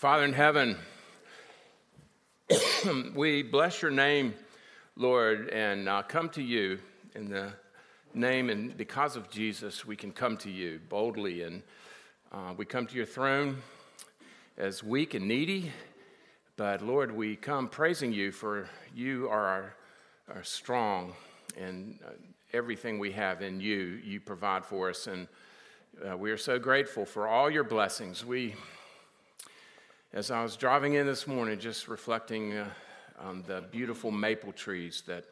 Father in heaven, we bless your name, Lord, and uh, come to you in the name and because of Jesus, we can come to you boldly. And uh, we come to your throne as weak and needy, but Lord, we come praising you for you are our, our strong and uh, everything we have in you, you provide for us. And uh, we are so grateful for all your blessings. We as I was driving in this morning, just reflecting uh, on the beautiful maple trees, that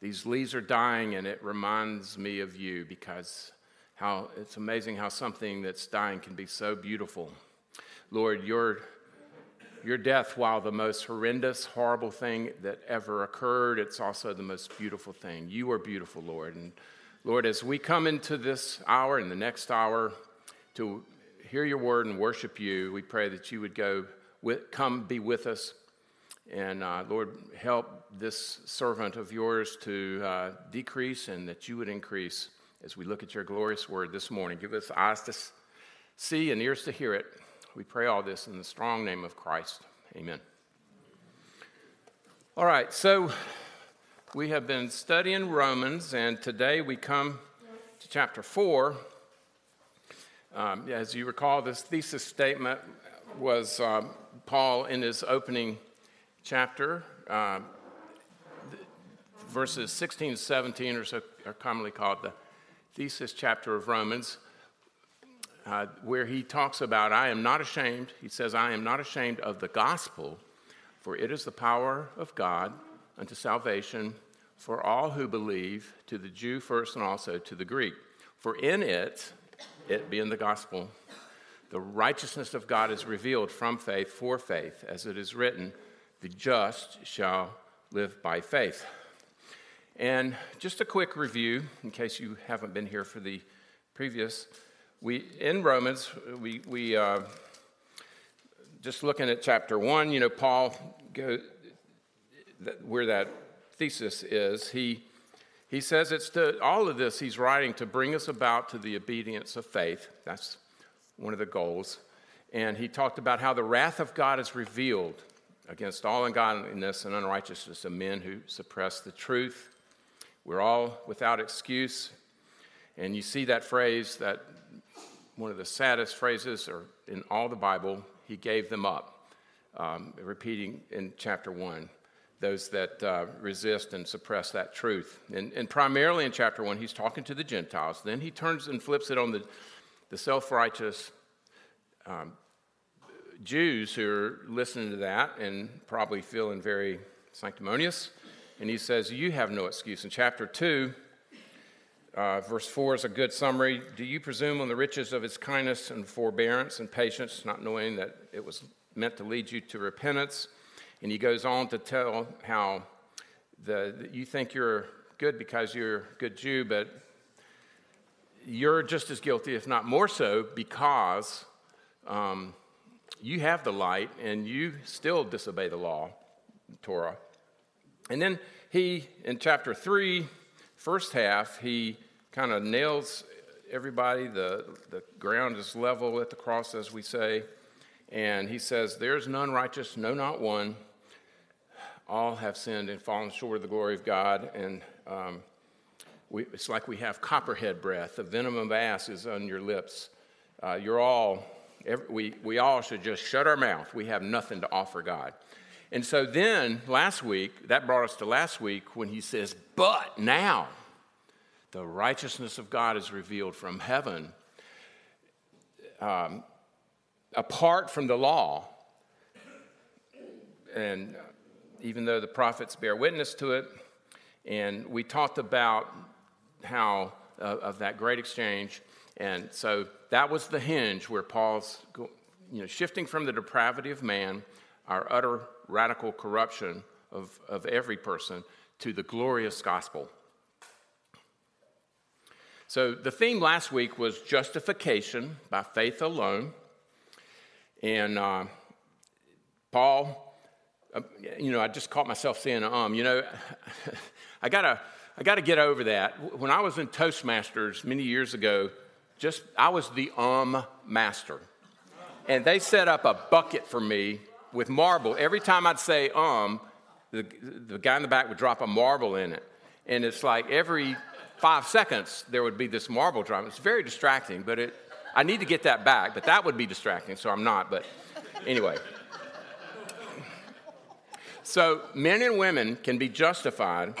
these leaves are dying, and it reminds me of you because how it's amazing how something that's dying can be so beautiful. Lord, your, your death, while the most horrendous, horrible thing that ever occurred, it's also the most beautiful thing. You are beautiful, Lord. And Lord, as we come into this hour and the next hour to hear your word and worship you, we pray that you would go with, come be with us. And uh, Lord, help this servant of yours to uh, decrease and that you would increase as we look at your glorious word this morning. Give us eyes to see and ears to hear it. We pray all this in the strong name of Christ. Amen. All right, so we have been studying Romans, and today we come to chapter 4. Um, as you recall, this thesis statement was um, Paul in his opening chapter, uh, verses 16 and 17 are, so, are commonly called the thesis chapter of Romans, uh, where he talks about, I am not ashamed. He says, I am not ashamed of the gospel, for it is the power of God unto salvation for all who believe, to the Jew first and also to the Greek. For in it, it being the gospel, the righteousness of God is revealed from faith for faith, as it is written, the just shall live by faith. And just a quick review, in case you haven't been here for the previous. We in Romans, we we uh, just looking at chapter one. You know, Paul, go, where that thesis is, he he says it's to all of this he's writing to bring us about to the obedience of faith. That's one of the goals. And he talked about how the wrath of God is revealed against all ungodliness and unrighteousness of men who suppress the truth. We're all without excuse. And you see that phrase, that one of the saddest phrases or in all the Bible, he gave them up, um, repeating in chapter 1 those that uh, resist and suppress that truth. And, and, primarily in chapter 1, he's talking to the Gentiles. Then he turns and flips it on the the self righteous um, Jews who are listening to that and probably feeling very sanctimonious. And he says, You have no excuse. In chapter 2, uh, verse 4 is a good summary. Do you presume on the riches of his kindness and forbearance and patience, not knowing that it was meant to lead you to repentance? And he goes on to tell how the, you think you're good because you're a good Jew, but you're just as guilty, if not more so, because um, you have the light and you still disobey the law, Torah. And then he, in chapter three, first half, he kind of nails everybody. The, the ground is level at the cross, as we say. And he says, There's none righteous, no, not one. All have sinned and fallen short of the glory of God. And um, we, it's like we have copperhead breath. The venom of asps is on your lips. Uh, you're all, every, we, we all should just shut our mouth. We have nothing to offer God. And so then last week, that brought us to last week when he says, But now the righteousness of God is revealed from heaven um, apart from the law. And even though the prophets bear witness to it, and we talked about how uh, of that great exchange. And so that was the hinge where Paul's you know, shifting from the depravity of man, our utter radical corruption of, of every person, to the glorious gospel. So the theme last week was justification by faith alone. And uh, Paul, uh, you know, I just caught myself saying, um, you know, I got to I got to get over that. When I was in Toastmasters many years ago, just I was the um master. And they set up a bucket for me with marble. Every time I'd say um, the, the guy in the back would drop a marble in it. And it's like every five seconds there would be this marble drop. It's very distracting, but it, I need to get that back, but that would be distracting, so I'm not. But anyway. So men and women can be justified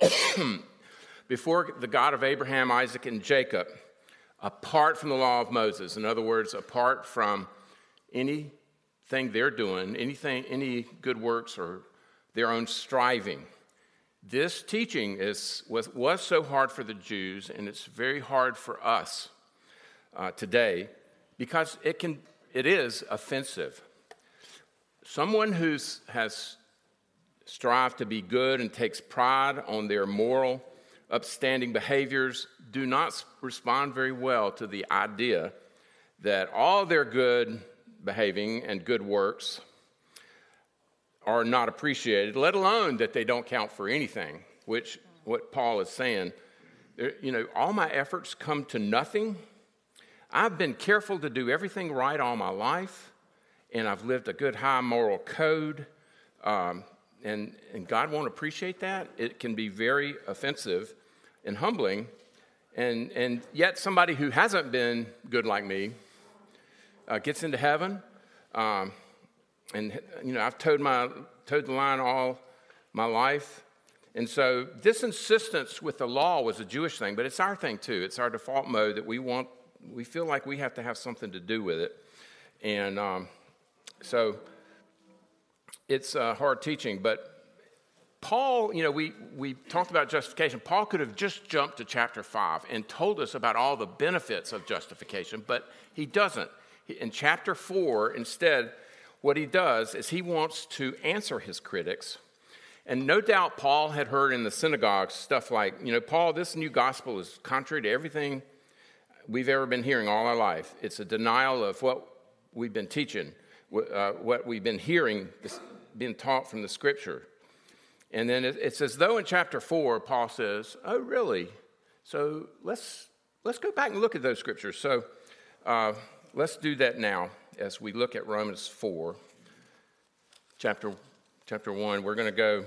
before the God of Abraham, Isaac, and Jacob apart from the law of Moses. In other words, apart from anything they're doing, anything, any good works or their own striving. This teaching is, was, was so hard for the Jews, and it's very hard for us uh, today because it, can, it is offensive. Someone who has strived to be good and takes pride on their moral, upstanding behaviors do not respond very well to the idea that all their good behaving and good works are not appreciated, let alone that they don't count for anything, which what Paul is saying. You know, all my efforts come to nothing. I've been careful to do everything right all my life, and I've lived a good high moral code. Um, and, and God won't appreciate that. It can be very offensive and humbling. And, and yet, somebody who hasn't been good like me uh, gets into heaven. Um, and, you know, I've towed, my, towed the line all my life. And so, this insistence with the law was a Jewish thing, but it's our thing too. It's our default mode that we want, we feel like we have to have something to do with it. And um, so, it's uh, hard teaching, but Paul, you know, we, we talked about justification. Paul could have just jumped to chapter 5 and told us about all the benefits of justification, but he doesn't. In chapter 4, instead, what he does is he wants to answer his critics. And no doubt Paul had heard in the synagogues stuff like, you know, Paul, this new gospel is contrary to everything we've ever been hearing all our life. It's a denial of what we've been teaching, uh, what we've been hearing, being taught from the scripture. And then it's as though in chapter 4, Paul says, Oh, really? So let's, let's go back and look at those scriptures. So uh, let's do that now as we look at Romans 4, chapter, chapter 1. We're going to go,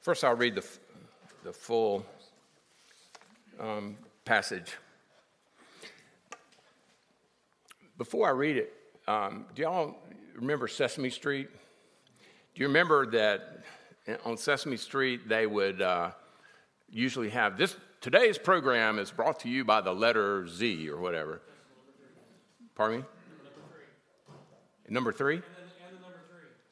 first, I'll read the, the full um, passage. Before I read it, um, do y'all remember Sesame Street? Do you remember that on Sesame Street, they would uh, usually have this. Today's program is brought to you by the letter Z or whatever. Pardon me? Number three?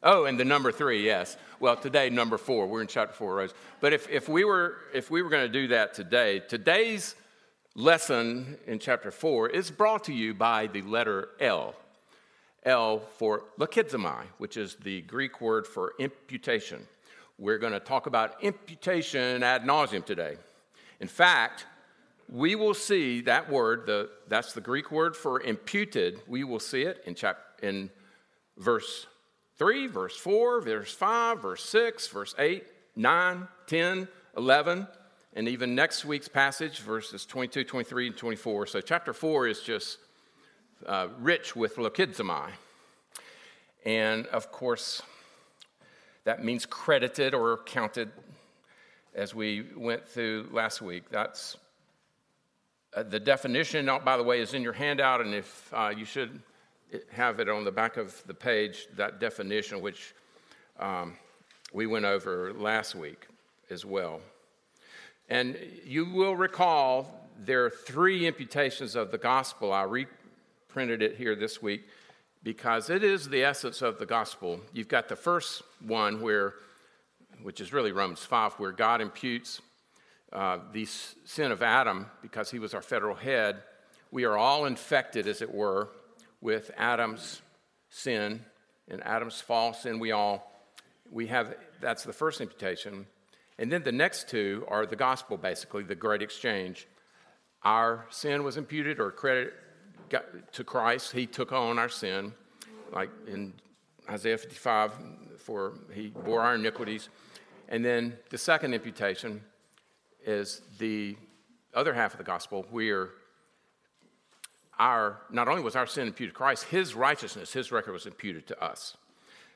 Oh, and the number three, yes. Well, today number four. We're in chapter four, Rose. But if, if we were if we were going to do that today, today's lesson in chapter four is brought to you by the letter L. L for logizomai, which is the Greek word for imputation. We're going to talk about imputation ad nauseum today. In fact, we will see that word, the, that's the Greek word for imputed. We will see it in, chap, in verse 3, verse 4, verse 5, verse 6, verse 8, 9, 10, 11, and even next week's passage, verses 22, 23, and 24. So, chapter 4 is just uh, rich with logizomai. And of course, that means credited or counted, as we went through last week. That's uh, the definition, by the way, is in your handout, and if uh, you should have it on the back of the page, that definition, which um, we went over last week as well. And you will recall there are three imputations of the gospel. I reprinted it here this week because it is the essence of the gospel. You've got the first one where, which is really Romans 5, where God imputes uh, the sin of Adam because he was our federal head. We are all infected, as it were, with Adam's sin and Adam's fall sin. We all, we have, that's the first imputation. And then the next two are the gospel, basically, the great exchange. Our sin was imputed or credit to Christ. He took on our sin, like in Isaiah 55, for he bore our iniquities. And then the second imputation is the other half of the gospel. We are our, not only was our sin imputed to Christ, his righteousness, his record was imputed to us.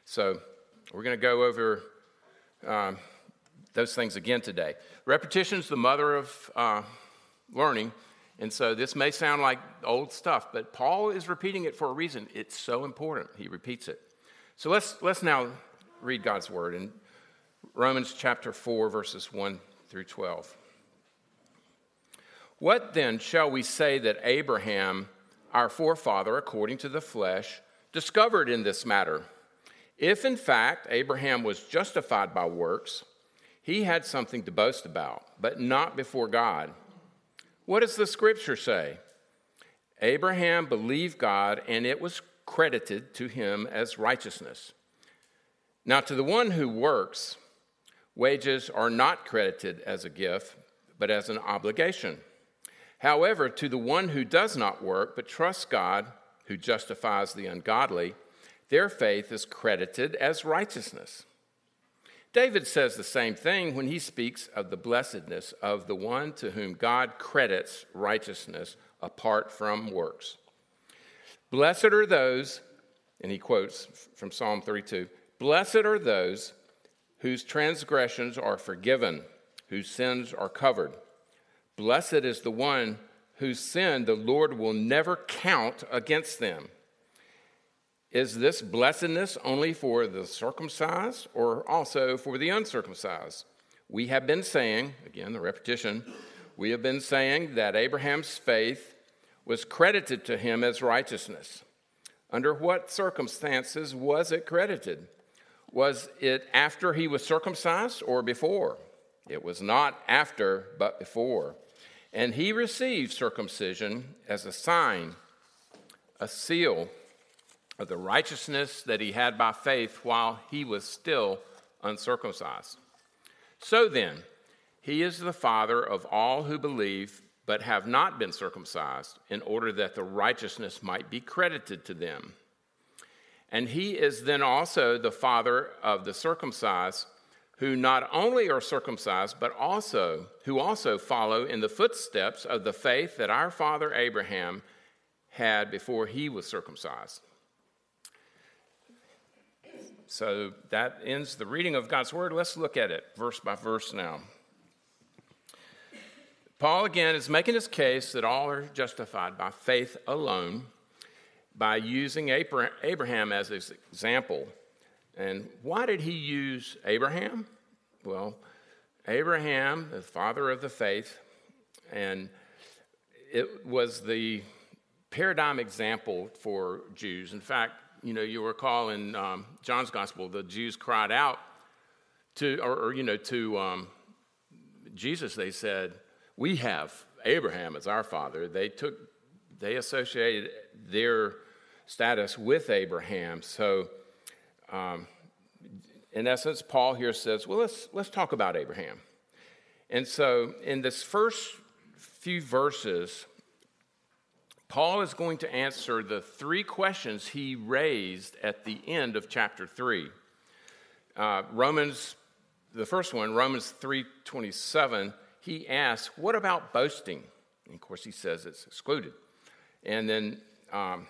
So we're going to go over um, those things again today. Repetition is the mother of uh, learning. And so this may sound like old stuff, but Paul is repeating it for a reason. It's so important. He repeats it. So let's, let's now read God's word in Romans chapter 4, verses 1 through 12. What then shall we say that Abraham, our forefather, according to the flesh, discovered in this matter? If in fact Abraham was justified by works, he had something to boast about, but not before God. What does the scripture say? Abraham believed God, and it was credited to him as righteousness. Now, to the one who works, wages are not credited as a gift, but as an obligation. However, to the one who does not work, but trusts God, who justifies the ungodly, their faith is credited as righteousness. David says the same thing when he speaks of the blessedness of the one to whom God credits righteousness apart from works. Blessed are those, and he quotes from Psalm 32 Blessed are those whose transgressions are forgiven, whose sins are covered. Blessed is the one whose sin the Lord will never count against them. Is this blessedness only for the circumcised or also for the uncircumcised? We have been saying, again, the repetition, we have been saying that Abraham's faith was credited to him as righteousness. Under what circumstances was it credited? Was it after he was circumcised or before? It was not after, but before. And he received circumcision as a sign, a seal of the righteousness that he had by faith while he was still uncircumcised. So then, he is the father of all who believe but have not been circumcised, in order that the righteousness might be credited to them. And he is then also the father of the circumcised, who not only are circumcised, but also who also follow in the footsteps of the faith that our father Abraham had before he was circumcised. So that ends the reading of God's word. Let's look at it verse by verse now. Paul again is making his case that all are justified by faith alone by using Abraham as his example. And why did he use Abraham? Well, Abraham, the father of the faith, and it was the paradigm example for Jews. In fact, you know, you recall in um, John's gospel, the Jews cried out to, or, or you know, to um, Jesus. They said, "We have Abraham as our father." They took, they associated their status with Abraham. So, um, in essence, Paul here says, "Well, let's let's talk about Abraham." And so, in this first few verses, Paul is going to answer the three questions he raised at the end of chapter 3. Uh, Romans, the first one, Romans 3.27, he asks, what about boasting? And of course, he says it's excluded. And then, um,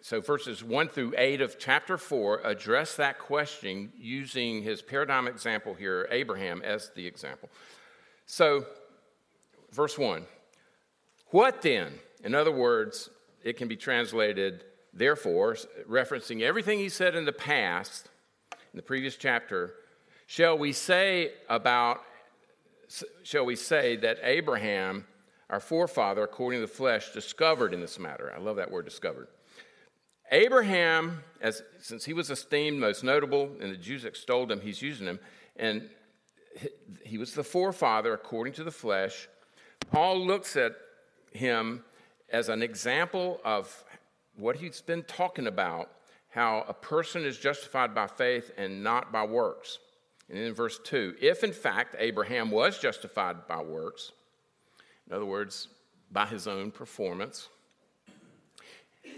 so verses 1 through 8 of chapter 4 address that question using his paradigm example here, Abraham, as the example. So, verse 1 What then? In other words, it can be translated, therefore, referencing everything he said in the past, in the previous chapter, shall we say about, shall we say that Abraham, our forefather, according to the flesh, discovered in this matter? I love that word discovered. Abraham, as, since he was esteemed most notable, and the Jews extolled him, he's using him, and he was the forefather according to the flesh. Paul looks at him as an example of what he's been talking about how a person is justified by faith and not by works. And in verse 2, if in fact Abraham was justified by works, in other words, by his own performance,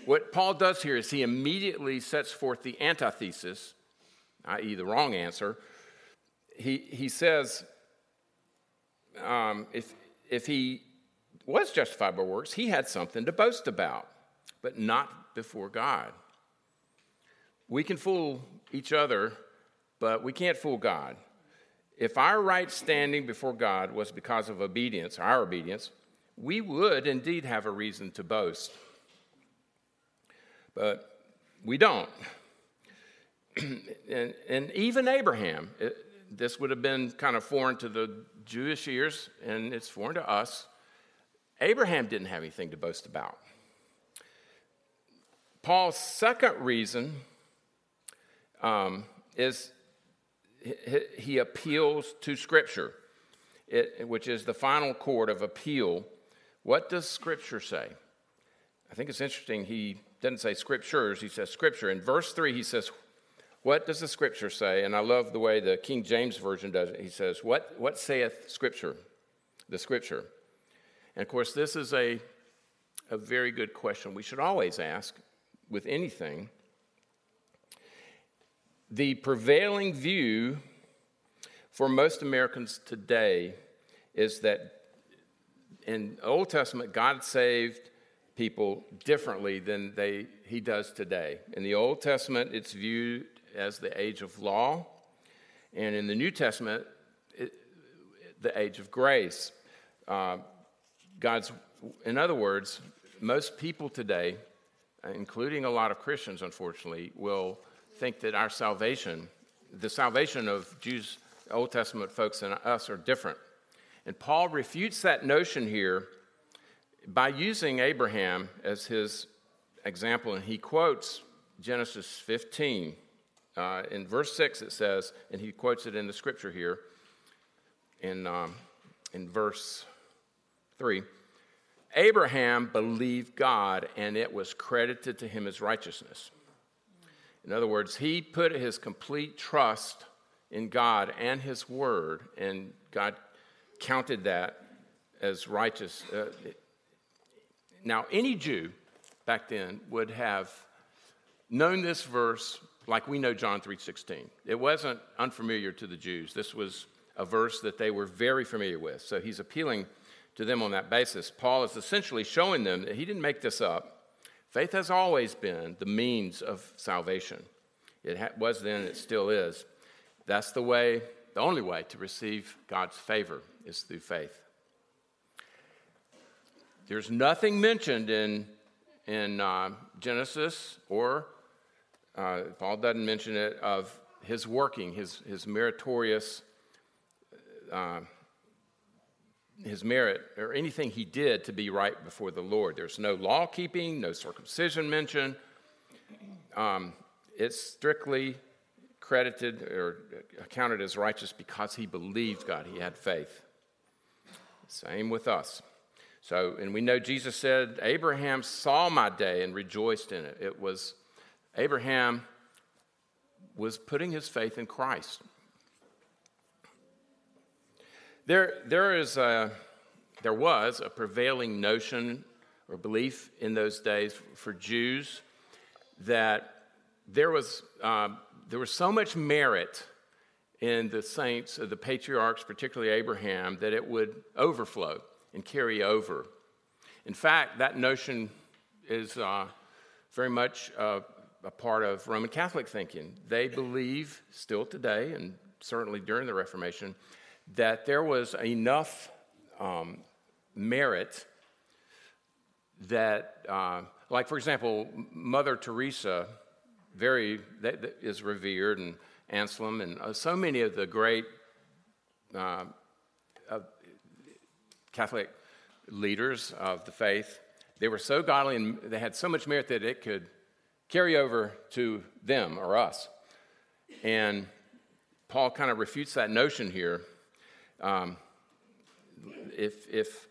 what Paul does here is he immediately sets forth the antithesis, i.e., the wrong answer. He, he says, um, if, if he was justified by works, he had something to boast about. but not before God. We can fool each other, but we can't fool God. If our right standing before God was because of obedience, our obedience, we would indeed have a reason to boast. But we don't. and, and, even Abraham, it, this would have been kind of foreign to the Jewish ears, and it's foreign to us. Abraham didn't have anything to boast about. Paul's second reason um, is he appeals to Scripture, it, which is the final court of appeal. What does Scripture say? I think it's interesting. He doesn't say Scriptures, he says Scripture. In verse 3, he says, What does the Scripture say? And I love the way the King James Version does it. He says, What, what saith Scripture? The Scripture. And of course, this is a, a very good question we should always ask with anything. The prevailing view for most Americans today is that in Old Testament, God saved people differently than they, he does today. In the Old Testament, it's viewed as the age of law, and in the New Testament, it, the age of grace. Uh, God's, in other words, most people today, including a lot of Christians, unfortunately, will think that our salvation, the salvation of Jews, Old Testament folks, and us are different. And Paul refutes that notion here by using Abraham as his example, and he quotes Genesis 15. Uh, in verse 6, it says, and he quotes it in the scripture here, in, um, in verse 3 Abraham believed God, and it was credited to him as righteousness. In other words, he put his complete trust in God and his word, and God counted that as righteous. Uh, now, any Jew back then would have known this verse like we know John 3:16. It wasn't unfamiliar to the Jews. This was a verse that they were very familiar with. So he's appealing to them on that basis. Paul is essentially showing them that he didn't make this up. Faith has always been the means of salvation. It was then, it still is. That's the way, the only way to receive God's favor is through faith. There's nothing mentioned in, in uh, Genesis, or uh, Paul doesn't mention it, of his working, his, his meritorious, uh, his merit, or anything he did to be right before the Lord. There's no law keeping, no circumcision mentioned. Um, it's strictly credited or accounted as righteous because he believed God, he had faith. Same with us. So, and we know Jesus said, Abraham saw my day and rejoiced in it. It was Abraham was putting his faith in Christ. There, there, is a, there was a prevailing notion or belief in those days for Jews that there was, uh, there was so much merit in the saints, of the patriarchs, particularly Abraham, that it would overflow and carry over. In fact, that notion is uh, very much uh, a part of Roman Catholic thinking. They believe still today, and certainly during the Reformation, that there was enough um, merit that, uh, like, for example, Mother Teresa very that, that is revered, and Anselm, and uh, so many of the great uh, Catholic leaders of the faith. They were so godly and they had so much merit that it could carry over to them or us. And Paul kind of refutes that notion here. Um, if, if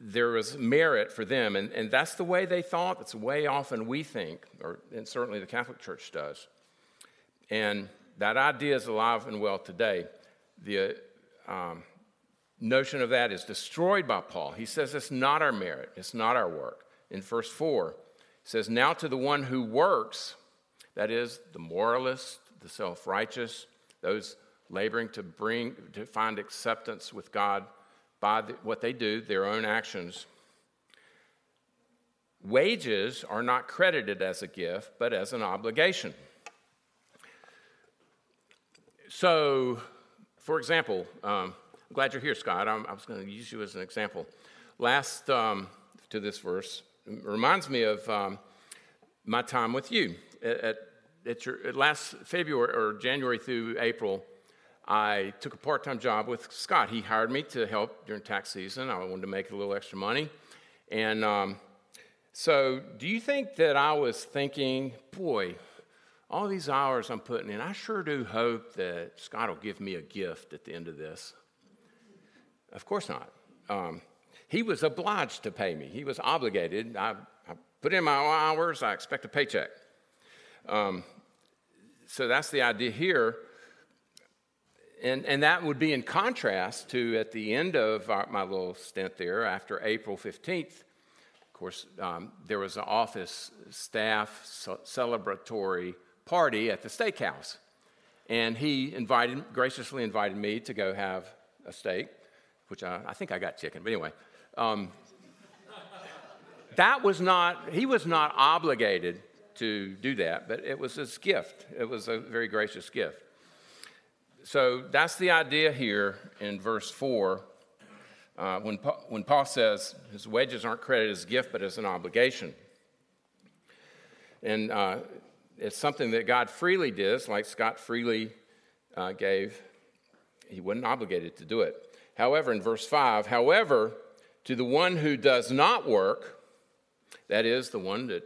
there was merit for them, and, and that's the way they thought, that's the way often we think, or and certainly the Catholic Church does. And that idea is alive and well today. The um, notion of that is destroyed by Paul. He says it's not our merit, it's not our work. In verse 4, it says, Now to the one who works, that is, the moralist, the self righteous, those laboring to bring, to find acceptance with God by the, what they do, their own actions. wages are not credited as a gift, but as an obligation. So, for example, um, I'm glad you're here, Scott. I'm, i was going to use you as an example. Last um, to this verse reminds me of um, my time with you. At, at, at your last February or January through April, I took a part time job with Scott. He hired me to help during tax season. I wanted to make a little extra money. And um, so, do you think that I was thinking, boy, all these hours I'm putting in, I sure do hope that Scott will give me a gift at the end of this? Of course not. Um, he was obliged to pay me, he was obligated. I, I, put in my hours, I expect a paycheck. Um, so, that's the idea here. And, and that would be in contrast to at the end of our, my little stint there, after April 15th, of course, um, there was an office staff celebratory party at the steakhouse. And he invited, graciously invited me to go have a steak, which I, I think I got chicken, but anyway. Um, that was not, he was not obligated to do that, but it was his gift. It was a very gracious gift so that's the idea here in verse 4 uh, when, Paul, when Paul says his wages aren't credited as a gift but as an obligation. And uh, it's something that God freely does, like Scott freely uh, gave. He wasn't obligated to do it. However, in verse 5, however, to the one who does not work, that is, the one that,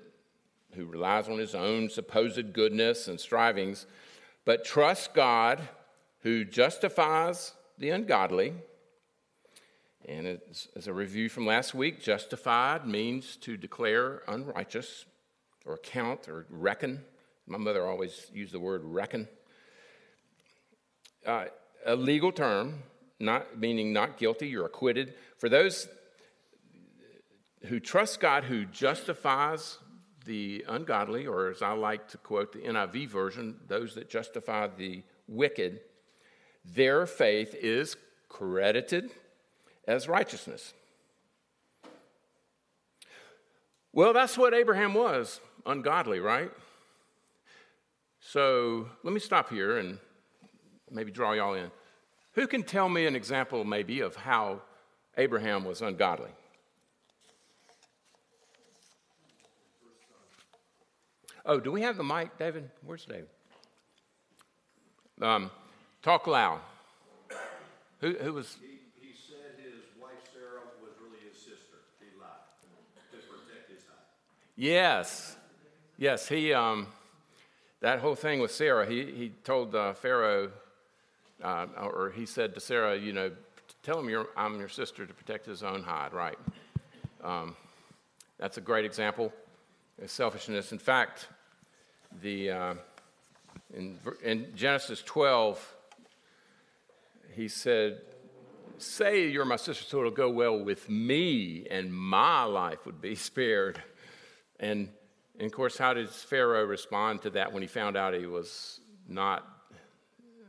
who relies on his own supposed goodness and strivings, but trusts God who justifies the ungodly. And as a review from last week, justified means to declare unrighteous or count or reckon. My mother always used the word reckon. Uh, a legal term, not meaning not guilty, you're acquitted. For those who trust God, who justifies the ungodly, or as I like to quote the NIV version, those that justify the wicked, their faith is credited as righteousness. Well, that's what Abraham was ungodly, right? So let me stop here and maybe draw y'all in. Who can tell me an example, maybe, of how Abraham was ungodly? Oh, do we have the mic, David? Where's David? Um, Talk loud. Who, who was? He, he, said his wife Sarah was really his sister. He lied to protect his hide. Yes, yes. He um, that whole thing with Sarah. He he told uh, Pharaoh, uh, or he said to Sarah, you know, tell him I'm your sister to protect his own hide. Right. Um, that's a great example selfishness. In fact, the uh, in, in Genesis 12 he said, Say you're my sister, so it'll go well with me, and my life would be spared. And, and of course, how did Pharaoh respond to that when he found out he was not,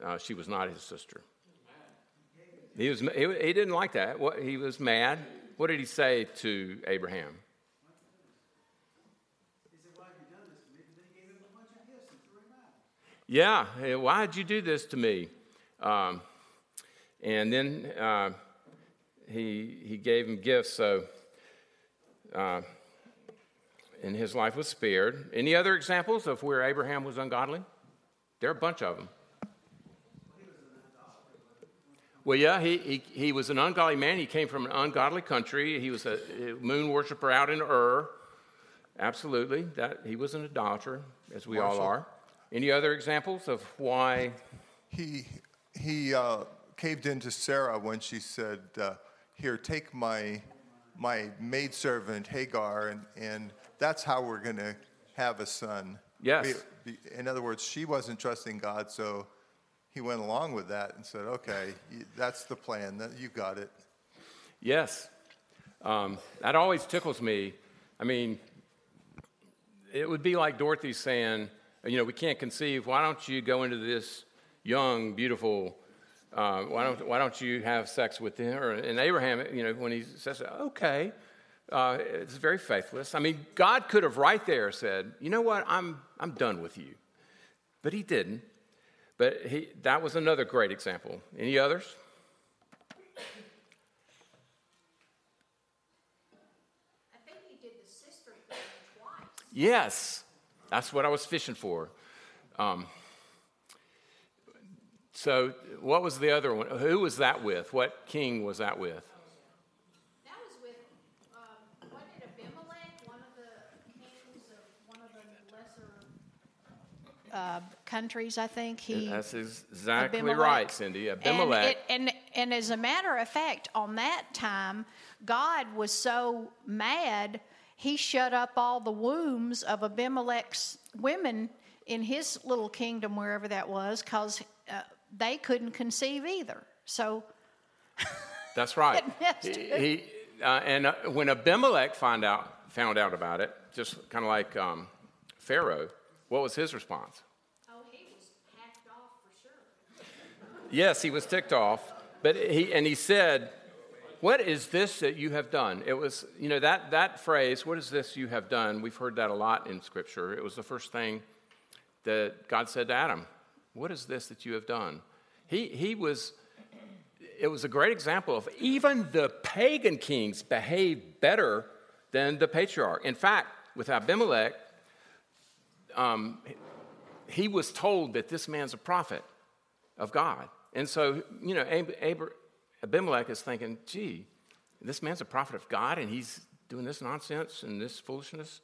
uh, she was not his sister? He, was, he, he didn't like that. What, he was mad. What did he say to Abraham? Yeah, why did you do this to me? Um, and then uh, he, he gave him gifts, so, uh, and his life was spared. Any other examples of where Abraham was ungodly? There are a bunch of them. Well, yeah, he, he, he was an ungodly man. He came from an ungodly country. He was a moon worshiper out in Ur. Absolutely. That, he was an idolater, as we Marshall. all are. Any other examples of why? He, he uh, caved into Sarah when she said, uh, Here, take my, my maidservant Hagar, and, and that's how we're going to have a son. Yes. In other words, she wasn't trusting God, so he went along with that and said, Okay, that's the plan, you got it. Yes. Um, that always tickles me. I mean, it would be like Dorothy saying, you know, we can't conceive. Why don't you go into this young, beautiful uh, why, don't, why don't you have sex with her? And Abraham, you know, when he says, okay, Uh, it's very faithless. I mean, God could have right there said, you know what, I'm, I'm done with you. But he didn't. But he, that was another great example. Any others? I think he did the sister thing twice. Yes, that's what I was fishing for. Um, so, what was the other one? Who was that with? What king was that with? That was with, um, it Abimelech, one of the kings of one of the lesser uh, countries, I think? He That's exactly Abimelech. right, Cindy. Abimelech. And, it, and, and as a matter of fact, on that time, God was so mad, he shut up all the wombs of Abimelech's women in his little kingdom, wherever that was, because uh, they couldn't conceive either. So, That's right. He, he, uh, and uh, when Abimelech found out, found out about it, just kind of like um, Pharaoh, what was his response? oh, he was hacked off for sure. Yes, he was ticked off, but he and he said, "What is this that you have done?" It was, you know, that that phrase, "What is this you have done?" We've heard that a lot in Scripture. It was the first thing that God said to Adam, "What is this that you have done?" He he was. It was a great example of even the pagan kings behaved better than the patriarch. In fact, with Abimelech, um, he was told that this man's a prophet of God. And so, you know, Ab- Ab- Abimelech is thinking, gee, this man's a prophet of God and he's doing this nonsense and this foolishness.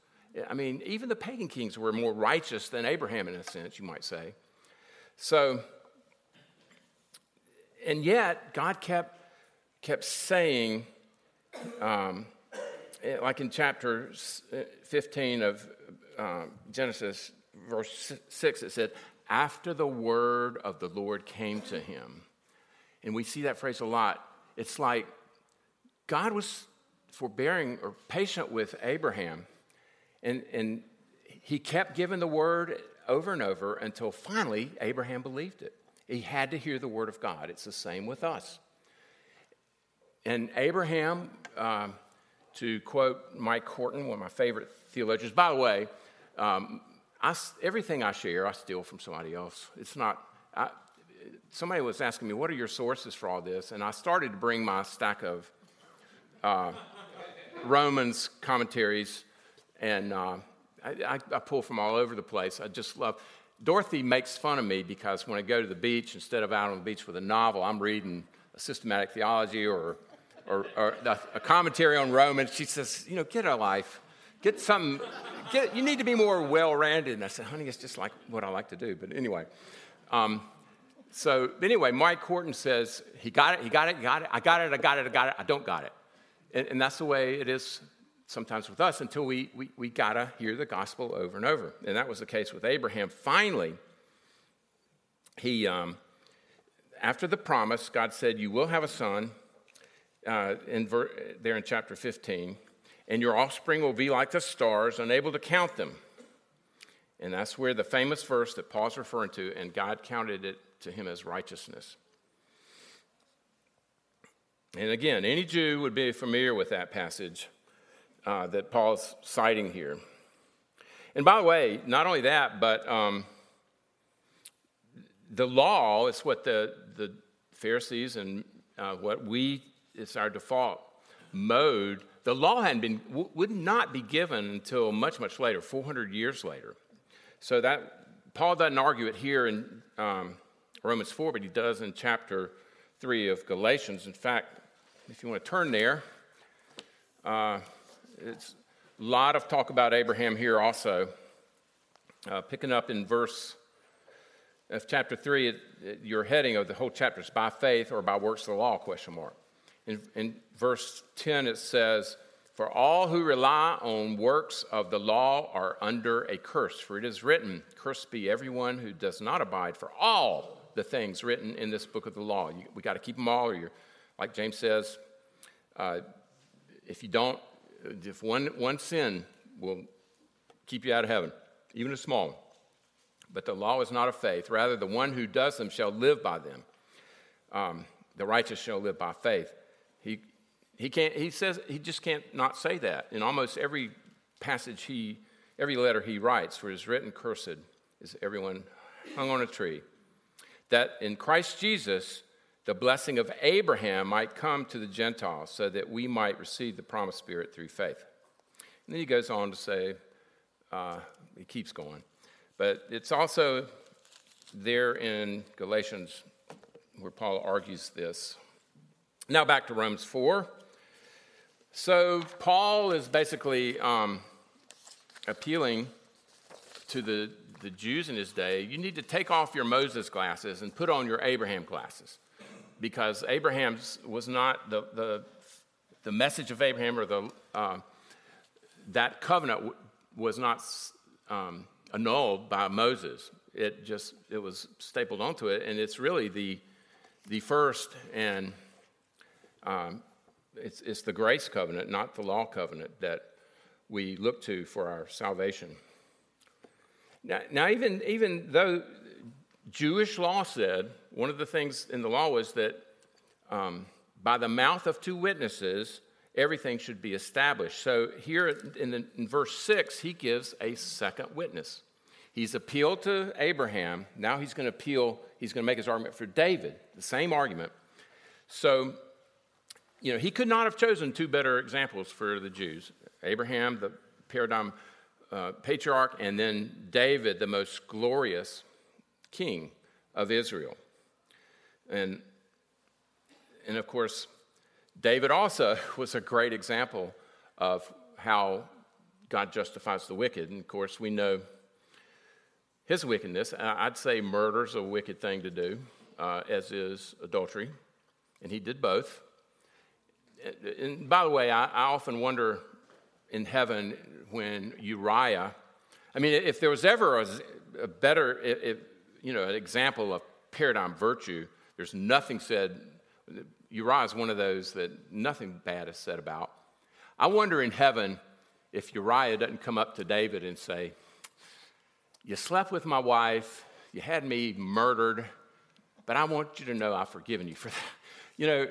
I mean, even the pagan kings were more righteous than Abraham in a sense, you might say. So, and yet, God kept, kept saying, um, eh, like in chapter eh, 15 of um, Genesis, verse 6, it said, After the word of the Lord came to him. And we see that phrase a lot. It's like God was forbearing or patient with Abraham, and, and he kept giving the word over and over until finally Abraham believed it. He had to hear the word of God. It's the same with us. And Abraham, um, to quote Mike Horton, one of my favorite theologians, by the way, um, I everything I share, I steal from somebody else. It's not, I, somebody was asking me, What are your sources for all this? And I started to bring my stack of uh, Romans commentaries, and uh, I, I, pull from all over the place. I just love. Dorothy makes fun of me because when I go to the beach, instead of out on the beach with a novel, I'm reading a systematic theology or, or, or a commentary on Romans. She says, You know, get a life. Get some, Get, you need to be more well rounded. And I said, Honey, it's just like what I like to do. But anyway. Um, so, anyway, Mike Horton says, He got it, he got it, he got it, I got it, I got it, I got it, I don't got it. And, and that's the way it is sometimes with us until we, we, we got to hear the gospel over and over. And that was the case with Abraham. Finally, he, um, after the promise, God said, You will have a son, uh, in ver- there in chapter 15, and your offspring will be like the stars, unable to count them. And that's where the famous verse that Paul's referring to, and God counted it to him as righteousness. And again, any Jew would be familiar with that passage uh, that Paul's citing here. And by the way, not only that, but um, the law is what the, the Pharisees and uh, what we, it's our default mode. The law hadn't been, would not be given until much, much later, 400 years later. So that, Paul doesn't argue it here in um, Romans 4, but he does in chapter 3 of Galatians. In fact, if you want to turn there, uh, it's a lot of talk about Abraham here also. Uh, picking up in verse of chapter 3, it, it, your heading of the whole chapter is by faith or by works of the law, question mark. In, in verse 10, it says, For all who rely on works of the law are under a curse, for it is written, Cursed be everyone who does not abide for all the things written in this book of the law. You, we got to keep them all, or you're like James says, uh, if you don't, if one, one sin will keep you out of heaven, even a small one. But the law is not of faith. Rather, the one who does them shall live by them. Um, the righteous shall live by faith. He, he can't. He says he just can't not say that in almost every passage he, every letter he writes, where it's written cursed, is everyone hung on a tree. That in Christ Jesus, the blessing of Abraham might come to the Gentiles, so that we might receive the promised Spirit through faith. And then he goes on to say, uh, he keeps going, but it's also there in Galatians where Paul argues this. Now back to Romans 4. So Paul is basically um, appealing to the, the Jews in his day you need to take off your Moses glasses and put on your Abraham glasses. Because Abraham was not the, the, the message of Abraham or the, uh, that covenant was not um, annulled by Moses. It just it was stapled onto it, and it's really the the first and um, it's, it's the grace covenant, not the law covenant, that we look to for our salvation. Now, now even, even though Jewish law said, one of the things in the law was that um, by the mouth of two witnesses, everything should be established. So here in, the, in verse 6, he gives a second witness. He's appealed to Abraham. Now he's going to appeal, he's going to make his argument for David, the same argument. So, you know, he could not have chosen two better examples for the Jews Abraham, the paradigm uh, patriarch, and then David, the most glorious king of Israel. And, and of course, David also was a great example of how God justifies the wicked. And of course, we know his wickedness. I'd say murder's a wicked thing to do, uh, as is adultery, and he did both. And by the way, I, I often wonder in heaven when Uriah, I mean, if there was ever a, a better, if, you know, an example of paradigm virtue, there's nothing said. Uriah is one of those that nothing bad is said about. I wonder in heaven if Uriah doesn't come up to David and say, you slept with my wife, you had me murdered, but I want you to know I've forgiven you for that. You know,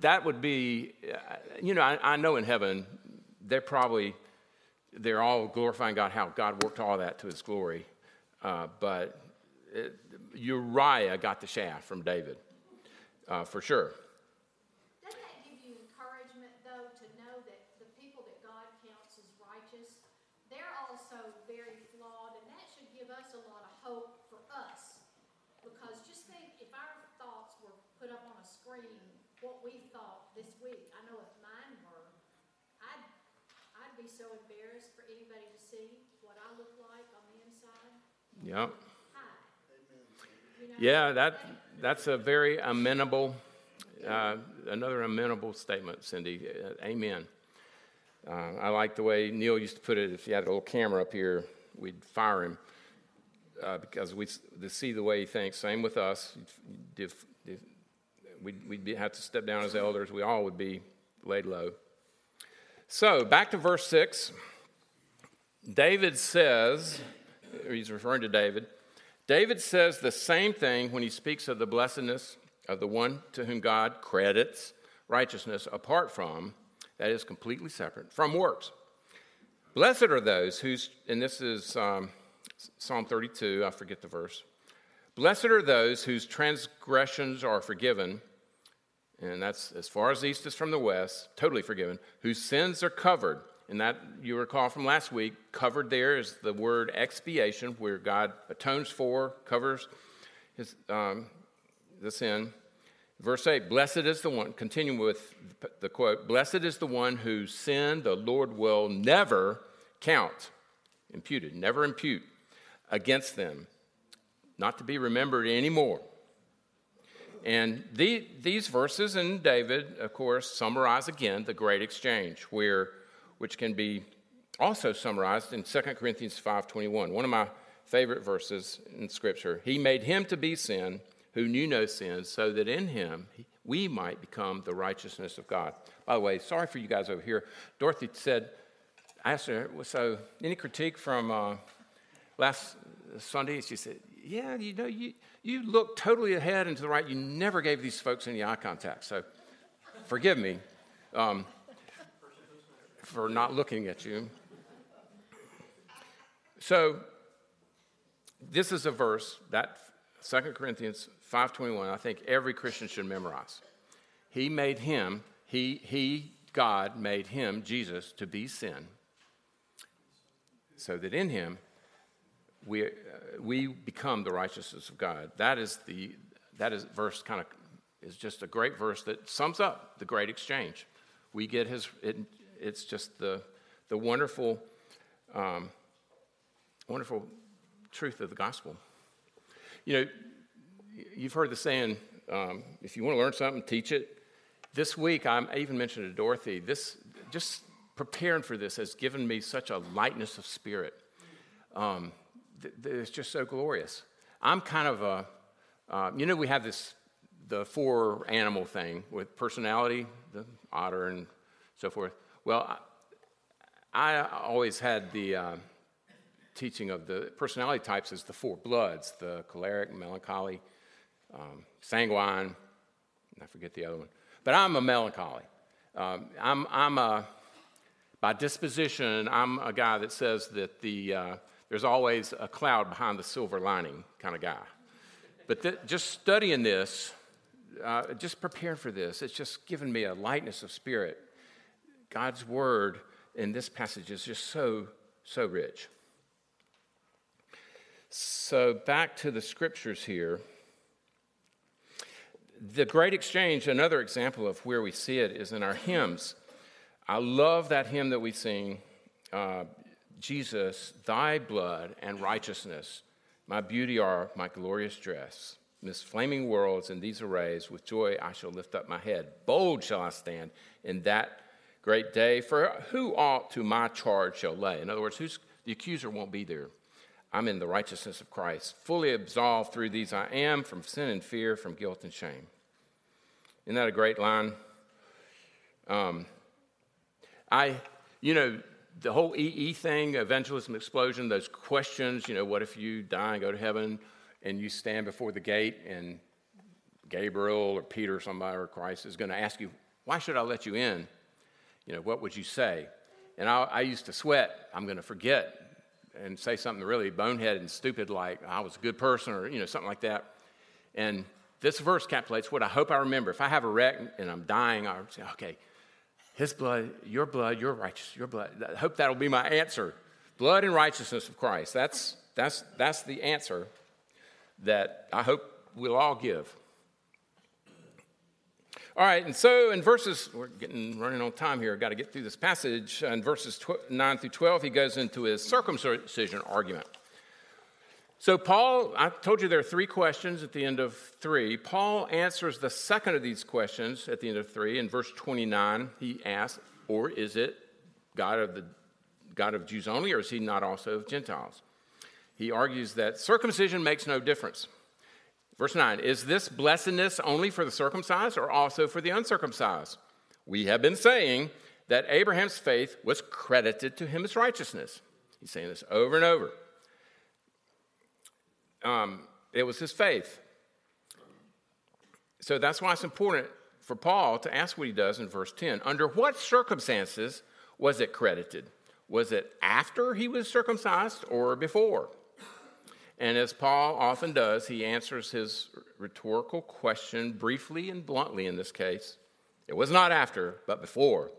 that would be, uh, you know, I, I know in heaven, they're probably, they're all glorifying God, how God worked all that to his glory. Uh, but it, Uriah got the shaft from David, uh, for sure. so embarrassed for anybody to see what I look like on the inside. Yep. Yeah, that that's a very amenable, uh, another amenable statement, Cindy. Uh, amen. Uh, I like the way Neil used to put it. If he had a little camera up here, we'd fire him uh, because we see the way he thinks. Same with us. If, if we'd, we'd have to step down as elders. We all would be laid low. So, back to verse 6. David says, he's referring to David, David says the same thing when he speaks of the blessedness of the one to whom God credits righteousness apart from, that is completely separate from works. Blessed are those whose, and this is um, Psalm 32, I forget the verse. Blessed are those whose transgressions are forgiven and that's as far as east is from the west, totally forgiven, whose sins are covered. And that you recall from last week, covered there is the word expiation, where God atones for, covers his, um, the sin. Verse 8 Blessed is the one, continuing with the quote, Blessed is the one whose sin the Lord will never count, imputed, never impute against them, not to be remembered anymore. And the, these verses in David, of course, summarize again the great exchange, where, which can be also summarized in 2 Corinthians 5.21, one of my favorite verses in Scripture. He made him to be sin who knew no sin, so that in him we might become the righteousness of God. By the way, sorry for you guys over here. Dorothy said, I asked her, so any critique from uh, last Sunday? She said, yeah, you know, you, you look totally ahead and to the right. You never gave these folks any eye contact. So forgive me. um, for not looking at you. So, this is a verse that 2 Corinthians 5:21 I think every Christian should memorize. He made him, he he God made him Jesus to be sin so that in him we, uh, we become the righteousness of God. That is the that is verse kind of is just a great verse that sums up the great exchange. We get his it, it's just the the wonderful um, wonderful truth of the gospel. You know, you've heard the saying, um, if you want to learn something, teach it. This week, I'm, I even mentioned to Dorothy, this just preparing for this has given me such a lightness of spirit. Um, th- th- it's just so glorious. I'm kind of a, uh, you know, we have this, the four animal thing with personality, the otter and so forth. Well, I, always had the uh, teaching of the personality types as the four bloods the choleric, melancholy, um, sanguine, I forget the other one. But I'm a melancholy. Um, I'm, I'm a, by disposition, I'm a guy that says that the, uh, there's always a cloud behind the silver lining kind of guy. But th- just studying this, uh, just preparing for this, it's just given me a lightness of spirit. God's word in this passage is just so, so rich. So, back to the scriptures here. The great exchange, another example of where we see it, is in our hymns. I love that hymn that we sing uh, Jesus, thy blood and righteousness, my beauty are my glorious dress. Midst flaming worlds in these arrays, with joy I shall lift up my head. Bold shall I stand in that great day, for who ought to my charge shall lay? In other words, who's, the accuser won't be there. I'm in the righteousness of Christ. Fully absolved through these I am from sin and fear, from guilt and shame. Isn't that a great line? Um, I, you know, the whole EE thing, evangelism explosion, those questions, you know, what if you die and go to heaven and you stand before the gate and Gabriel or Peter or somebody or Christ is going to ask you, why should I let you in? You know, what would you say? And I, I used to sweat, I'm going to forget and say something really boneheaded and stupid like I was a good person or, you know, something like that. And this verse capsulates what I hope I remember. If I have a wreck and I'm dying, I'll say, okay, his blood, your blood, your righteousness, your blood. I hope that'll be my answer. Blood and righteousness of Christ. That's, that's, that's the answer that I hope we'll all give. All right, and so in verses, we're getting running on time here, got to get through this passage. In verses 9 through 12, he goes into his circumcision argument. So, Paul, I told you there are three questions at the end of three. Paul answers the second of these questions at the end of three. In verse 29, he asks, Or is it God of the God of Jews only, or is he not also of Gentiles? He argues that circumcision makes no difference. Verse 9, is this blessedness only for the circumcised or also for the uncircumcised? We have been saying that Abraham's faith was credited to him as righteousness. He's saying this over and over um, it was his faith. So that's why it's important for Paul to ask what he does in verse 10. Under what circumstances was it credited? Was it after he was circumcised or before? And as Paul often does, he answers his rhetorical question briefly and bluntly in this case. It was not after, but before.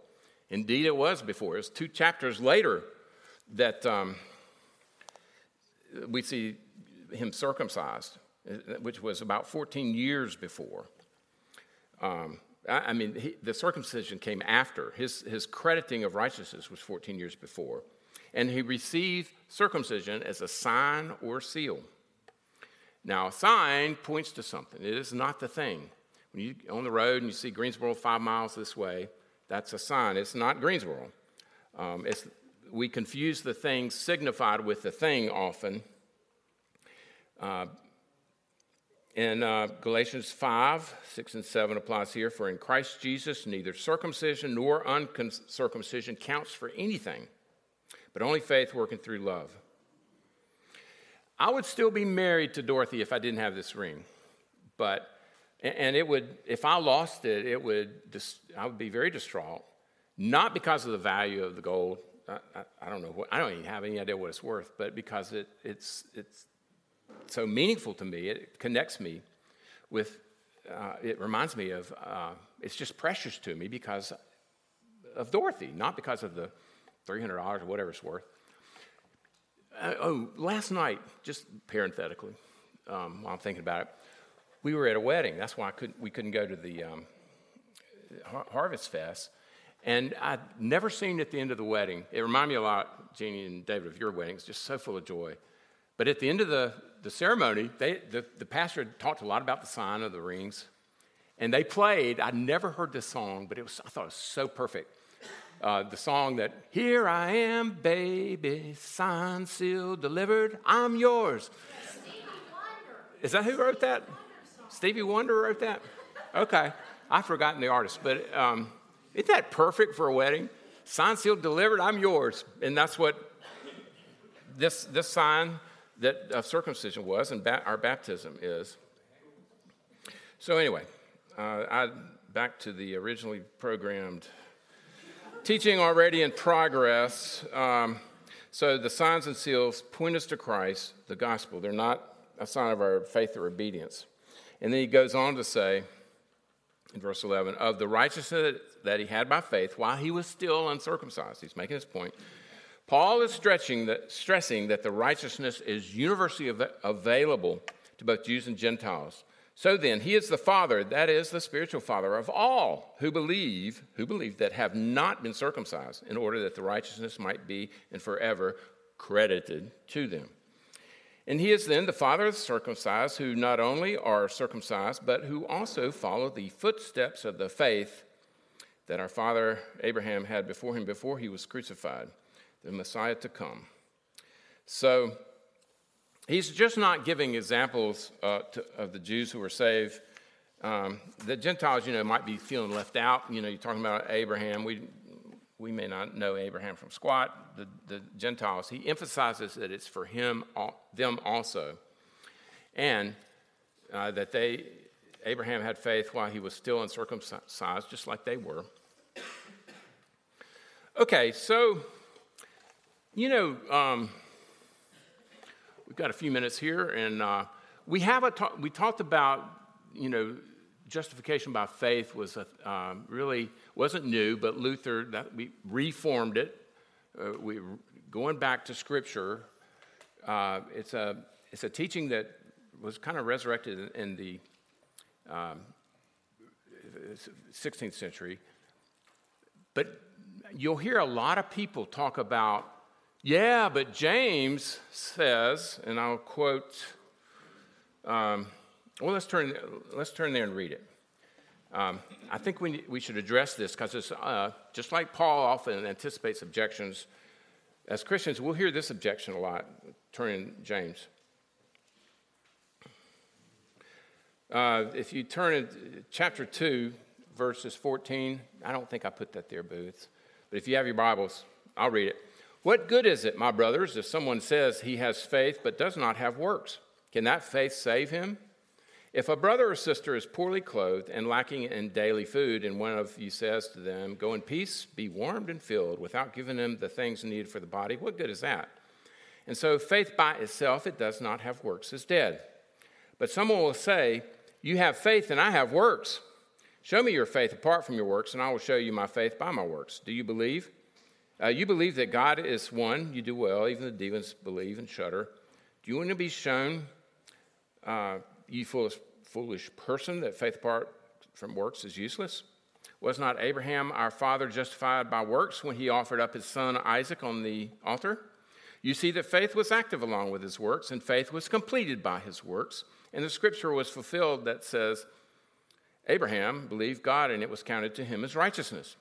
Indeed, it was before. It's two chapters later that um, we see him circumcised, which was about 14 years before. Um, I, mean, he, the circumcision came after. His, his crediting of righteousness was 14 years before. And he received circumcision as a sign or seal. Now, a sign points to something, it is not the thing. When you're on the road and you see Greensboro five miles this way, that's a sign. It's not Greensboro. Um, it's, we confuse the thing signified with the thing often. Uh, in uh, Galatians 5, 6 and 7 applies here For in Christ Jesus, neither circumcision nor uncircumcision counts for anything, but only faith working through love. I would still be married to Dorothy if I didn't have this ring, but And, it would, if I lost it, it would, I would be very distraught. Not because of the value of the gold. I, I, I don't know what, I don't even have any idea what it's worth, but because it, it's, it's so meaningful to me. It connects me with, uh, it reminds me of, uh, it's just precious to me because of Dorothy, not because of the $300 or whatever it's worth. Uh, oh, last night, just parenthetically, um, while I'm thinking about it, we were at a wedding. That's why couldn't, we couldn't go to the um, Harvest Fest. And I'd never seen at the end of the wedding, it reminded me a lot, Jeannie and David, of your weddings, just so full of joy. But at the end of the, the ceremony, they, the, the pastor talked a lot about the sign of the rings. And they played, I'd never heard this song, but it was, I thought it was so perfect. Uh, the song that, Here I am, baby, signed, sealed, delivered, I'm yours. Is that who wrote that? Stevie Wonder wrote that? Okay. I've forgotten the artist, but um, isn't that perfect for a wedding? Signed, sealed, delivered, I'm yours. And that's what this, this sign that circumcision was and ba- our baptism is. So, anyway, uh, I, back to the originally programmed teaching already in progress. Um, so, the signs and seals point us to Christ, the gospel. They're not a sign of our faith or obedience. And then he goes on to say, in verse 11, of the righteousness that he had by faith while he was still uncircumcised. He's making his point. Paul is stretching that, stressing that the righteousness is universally av- available to both Jews and Gentiles. So then, he is the Father, that is the spiritual Father of all who believe, who believe that have not been circumcised, in order that the righteousness might be and forever credited to them. And he is then the father of the circumcised, who not only are circumcised, but who also follow the footsteps of the faith that our father Abraham had before him before he was crucified, the Messiah to come. So he's just not giving examples uh, to, of the Jews who were saved. Um, the Gentiles, you know, might be feeling left out. You know, you're talking about Abraham. We, we may not know Abraham from squat, the, the Gentiles, he emphasizes that it's for him, them also. And uh, that they, Abraham had faith while he was still uncircumcised, just like they were. Okay, so, you know, um, we've got a few minutes here, and uh, we have a ta- we talked about, you know, justification by faith was a, um, really wasn't new, but Luther that we reformed it. Uh, we going back to Scripture. Uh, it's a it's a teaching that was kind of resurrected in, the um, 16th century. But you'll hear a lot of people talk about, yeah, but James says, and I'll quote. Um, well, let's turn, let's turn there and read it. Um, I think we, we should address this because it's uh, just like Paul often anticipates objections. As Christians, we'll hear this objection a lot. Turn in James. Uh, if you turn in chapter 2, verses 14, I don't think I put that there, Booth, But if you have your Bibles, I'll read it. What good is it, my brothers, if someone says he has faith but does not have works? Can that faith save him? If a brother or sister is poorly clothed and lacking in daily food, and one of you says to them, Go in peace, be warmed and filled, without giving them the things needed for the body, what good is that? And so faith by itself, it does not have works, is dead. But someone will say, You have faith and I have works. Show me your faith apart from your works, and I will show you my faith by my works. Do you believe? Uh, you believe that God is one, you do well. Even the demons believe and shudder. Do you want to be shown? Uh, you foolish, foolish person, that faith apart from works is useless? Was not Abraham our father justified by works when he offered up his son Isaac on the altar? You see that faith was active along with his works, and faith was completed by his works. And the scripture was fulfilled that says, Abraham believed God, and it was counted to him as righteousness.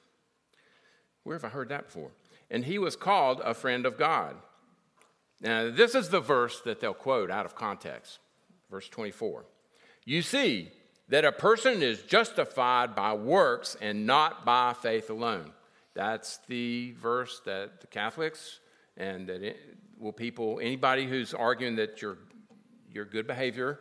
Where have I heard that before? And he was called a friend of God. Now, this is the verse that they'll quote out of context verse 24. You see that a person is justified by works and not by faith alone. That's the verse that the Catholics and that it, will people, anybody who's arguing that your, your good behavior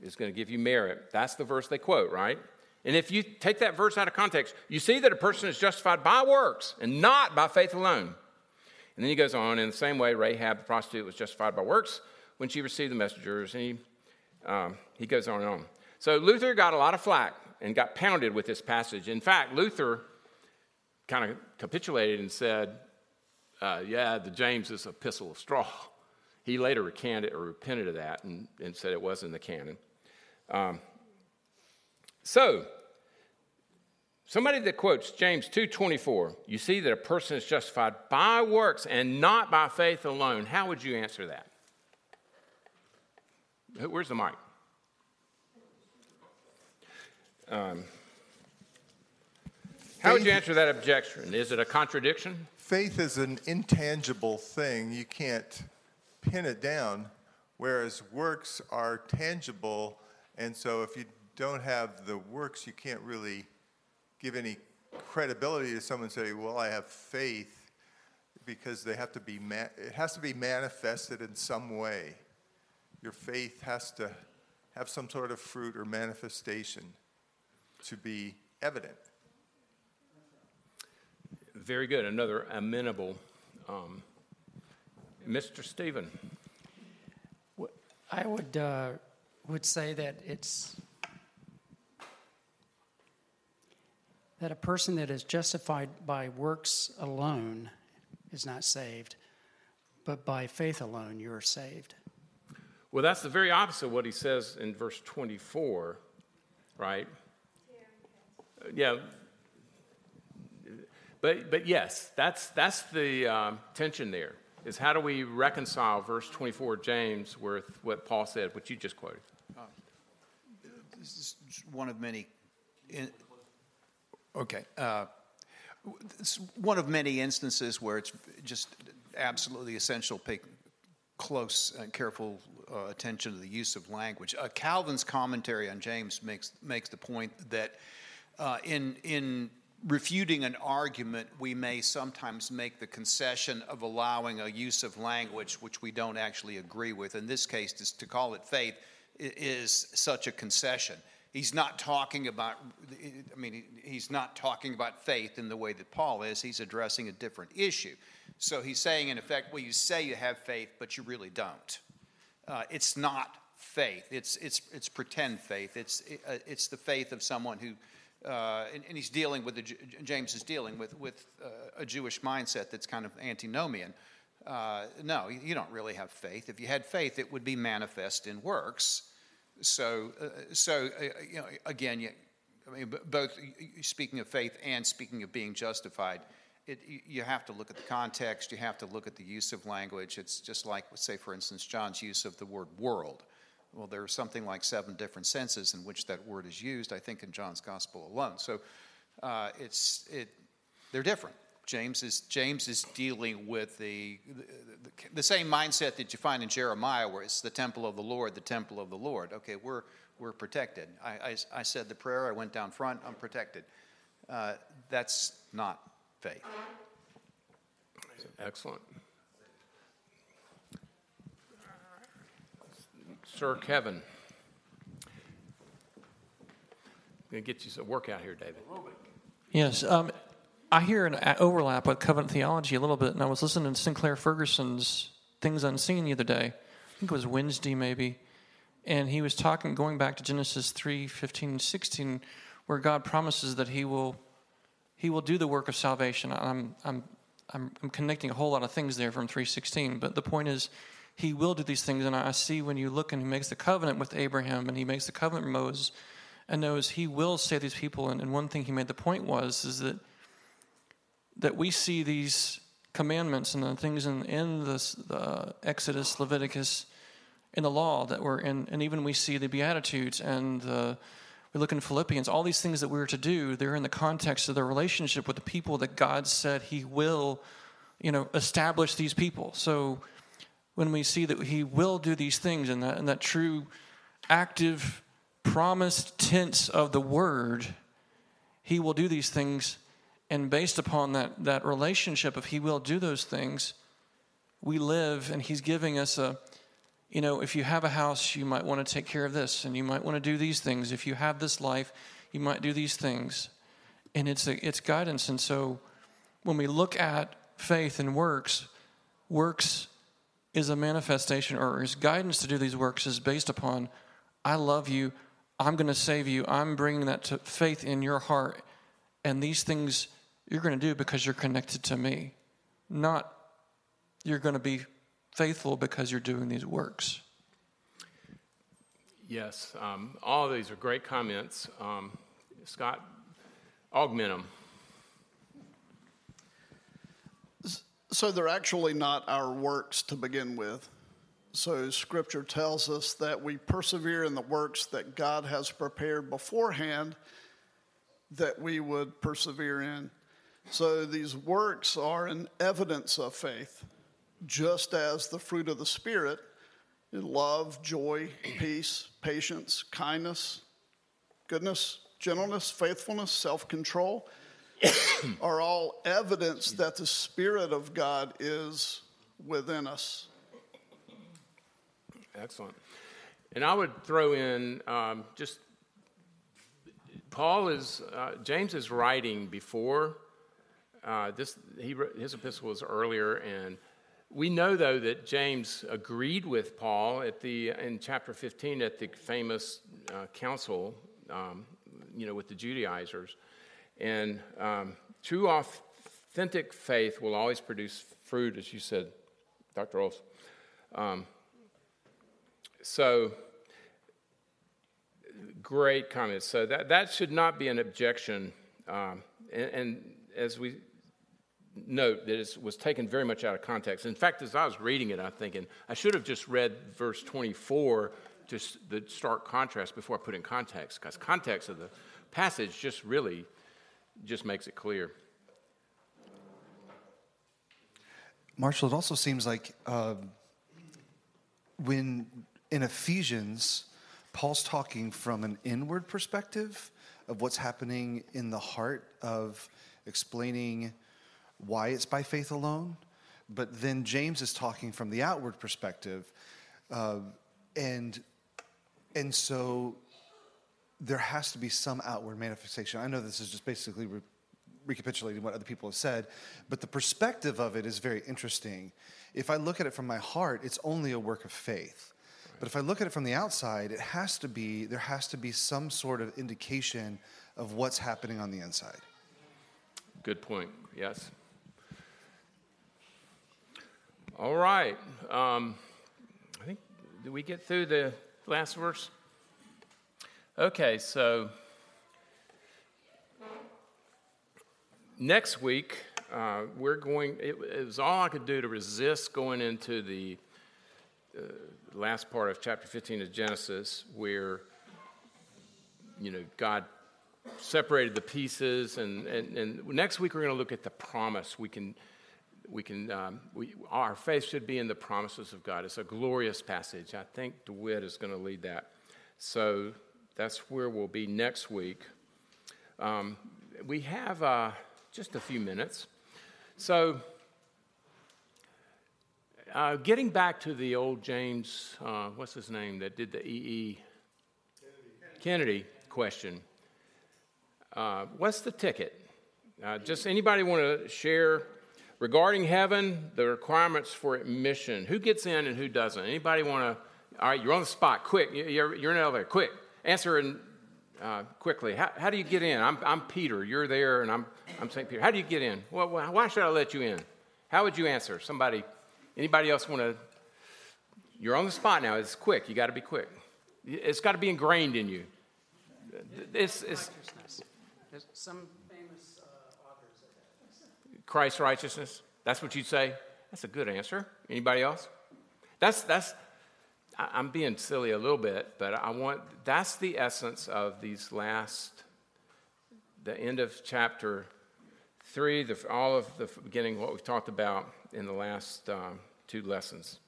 is going to give you merit. That's the verse they quote, right? And if you take that verse out of context, you see that a person is justified by works and not by faith alone. And then he goes on, in the same way, Rahab the prostitute was justified by works when she received the messengers. And he, um, he goes on and on. So Luther got a lot of flack and got pounded with this passage. In fact, Luther kind of capitulated and said, uh, Yeah, the James is a epistle of straw. He later recanted or repented of that and, and said it was in the canon. Um, so, somebody that quotes James 2:24, you see that a person is justified by works and not by faith alone. How would you answer that? Where's the mic? Um, how would you answer that objection? Is it a contradiction? Faith is an intangible thing. You can't pin it down, whereas works are tangible. And so if you don't have the works, you can't really give any credibility to someone say, well, I have faith, because they have to be, ma- it has to be manifested in some way. Your faith has to have some sort of fruit or manifestation to be evident. Very good. Another amenable. Um, Mr. Stephen. I would uh, would say that it's that a person that is justified by works alone is not saved, but by faith alone you are saved. Well, that's the very opposite of what he says in verse 24, right? Yeah. But, but yes, that's, that's the um, tension there, is how do we reconcile verse 24 James with what Paul said, what you just quoted? This is one of many. In, okay. Uh, it's one of many instances where it's just absolutely essential to pay close and careful uh, attention to the use of language. Uh, Calvin's commentary on James makes makes the point that uh, in in refuting an argument, we may sometimes make the concession of allowing a use of language which we don't actually agree with. In this case, to call it faith is such a concession. He's not talking about, I mean, he's not talking about faith in the way that Paul is. He's addressing a different issue. So he's saying, in effect, well, you say you have faith, but you really don't. Uh, it's not faith. It's, it's, it's pretend faith. It's, uh, it's the faith of someone who, uh, and, and, he's dealing with, the, James is dealing with, with uh, a Jewish mindset that's kind of antinomian. Uh, no, you don't really have faith. If you had faith, it would be manifest in works. So, uh, so you know, again, you, I mean, both speaking of faith and speaking of being justified, it, you have to look at the context, you have to look at the use of language. It's just like, say, for instance, John's use of the word world. Well, there are something like seven different senses in which that word is used, I think, in John's gospel alone. So uh, it's, it, they're different. James is, James is dealing with the, the, the, same mindset that you find in Jeremiah, where it's the temple of the Lord, the temple of the Lord. Okay, we're, we're protected. I, I, I said the prayer, I went down front, I'm protected. Uh, that's not faith. Excellent. Sir Kevin. I'm going to get you a workout here, David. Yes. Um, I hear an overlap with covenant theology a little bit, and I was listening to Sinclair Ferguson's Things Unseen the other day. I think it was Wednesday, maybe. And he was talking, going back to Genesis 3 15 and 16, where God promises that he will he will do the work of salvation. I'm, I'm, I'm, I'm connecting a whole lot of things there from 316, but the point is, he will do these things. And I see when you look and he makes the covenant with Abraham and he makes the covenant with Moses and knows he will save these people. And, and one thing he made the point was is that that we see these commandments and the things in, in this, the Exodus, Leviticus, in the law that were in, and even we see the Beatitudes and the we look in Philippians, all these things that we're to do, they're in the context of the relationship with the people that God said He will, you know, establish these people. So when we see that He will do these things and that, and that true active promised tense of the word, He will do these things. And based upon that, that relationship, if He will do those things, we live and He's giving us a you know, if you have a house, you might want to take care of this and you might want to do these things. If you have this life, you might do these things. And it's, a, it's guidance. And so when we look at faith and works, works is a manifestation or is guidance to do these works is based upon I love you, I'm going to save you, I'm bringing that to faith in your heart, and these things you're going to do because you're connected to me, not you're going to be faithful because you're doing these works. Yes, um, all of these are great comments. Um, Scott, augment them. So they're actually not our works to begin with. So scripture tells us that we persevere in the works that God has prepared beforehand that we would persevere in. So these works are an evidence of faith, just as the fruit of the Spirit love, joy, peace, patience, kindness, goodness, gentleness, faithfulness, self control are all evidence that the Spirit of God is within us. Excellent. And I would throw in um, just Paul is, uh, James is writing before uh, this, he, his epistle was earlier, and we know though that James agreed with Paul at the in chapter 15 at the famous uh, council, um, you know, with the Judaizers, and um, true authentic faith will always produce fruit, as you said, Dr. Olson. Um, so, great comments. So, that, that should not be an objection. Um, and, and, as we note, that it was taken very much out of context. In fact, as I was reading it, I'm thinking, I should have just read verse 24, just the stark contrast before I put in context, because context of the passage just really just makes it clear. Marshall, it also seems like uh, when in Ephesians, Paul's talking from an inward perspective of what's happening in the heart of explaining why it's by faith alone. But then James is talking from the outward perspective. Uh, and, and so there has to be some outward manifestation. I know this is just basically re- recapitulating what other people have said, but the perspective of it is very interesting. If I look at it from my heart, it's only a work of faith. But if I look at it from the outside, it has to be, there has to be some sort of indication of what's happening on the inside. Good point, yes. All right. Um, I think, did we get through the last verse? Okay, so next week, uh, we're going, it, it, was all I could do to resist going into the uh, last part of chapter 15 of Genesis, where, you know, God separated the pieces. And, and, and next week, we're going to look at the promise. We can, we can, um, we, our faith should be in the promises of God. It's a glorious passage. I think DeWitt is going to lead that. So that's where we'll be next week. Um, we have uh, just a few minutes. So, uh, getting back to the old James, uh, what's his name, that did the EE Kennedy, Kennedy question. Uh, what's the ticket? Uh, just anybody want to share regarding heaven, the requirements for admission? Who gets in and who doesn't? Anybody want to? All right, you're on the spot. Quick, you're, you're in an elevator. Quick, answer and uh, quickly. How, how, do you get in? I'm, I'm Peter. You're there, and I'm, I'm St. Peter. How do you get in? Well, why should I let you in? How would you answer? Somebody Anybody else want to? You're on the spot now. It's quick. You got to be quick. It's got to be ingrained in you. It's, it's some authors. Christ righteousness. That's what you'd say. That's a good answer. Anybody else? That's that's. I'm being silly a little bit, but I want that's the essence of these last, the end of chapter three, the, all of the beginning, what we've talked about in the last um, two lessons.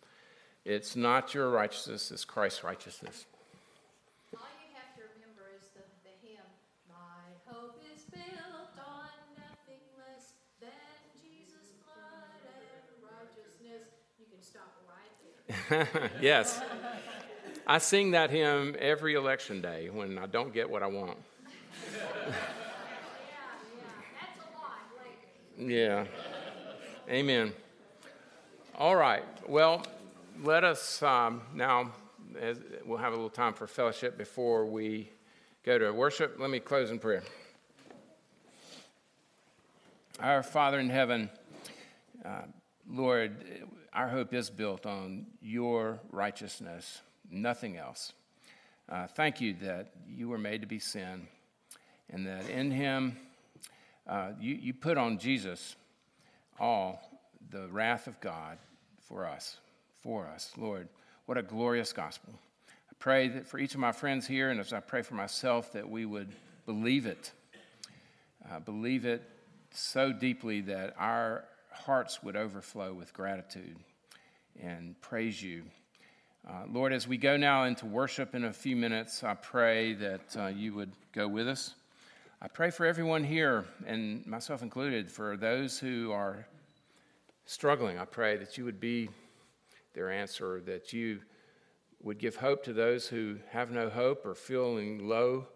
It's not your righteousness, it's Christ's righteousness. yes. I sing that hymn every election day when I don't get what I want. yeah. Amen. All right. Well, let us um, now, as, we'll have a little time for fellowship before we go to worship. Let me close in prayer. Our Father in heaven, uh, Lord, our hope is built on your righteousness, nothing else. Uh, thank you that you were made to be sin and that in him uh, you, you put on Jesus all the wrath of God for us, for us. Lord, what a glorious gospel. I pray that for each of my friends here, and as I pray for myself, that we would believe it. Uh, believe it so deeply that our hearts would overflow with gratitude and praise you. Uh, Lord, as we go now into worship in a few minutes, I pray that uh, you would go with us. I pray for everyone here, and myself included, for those who are struggling. I pray that you would be their answer, that you would give hope to those who have no hope or feeling low.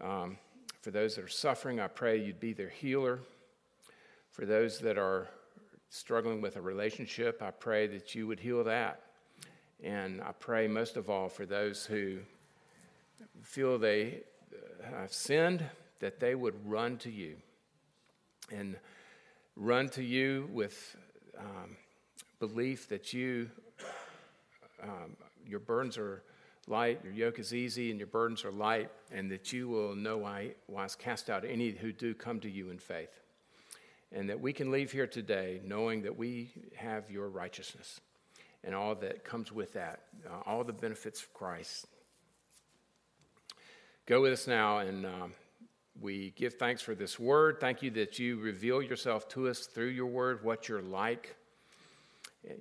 Um, for those that are suffering, I pray you'd be their healer. For those that are struggling with a relationship, I pray that you would heal that. And I pray most of all for those who feel they have sinned, that they would run to you and run to you with um, belief that you, um, your burdens are light, your yoke is easy, and your burdens are light, and that you will no wise cast out any who do come to you in faith. And that we can leave here today knowing that we have your righteousness and all that comes with that, uh, all the benefits of Christ. Go with us now, and um, we give thanks for this word. Thank you that you reveal yourself to us through your word, what you're like.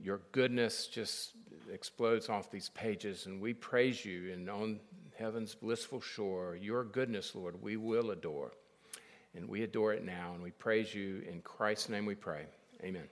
Your goodness just explodes off these pages, and we praise you. And on heaven's blissful shore, your goodness, Lord, we will adore. And we adore it now, and we praise you. In Christ's name we pray. Amen.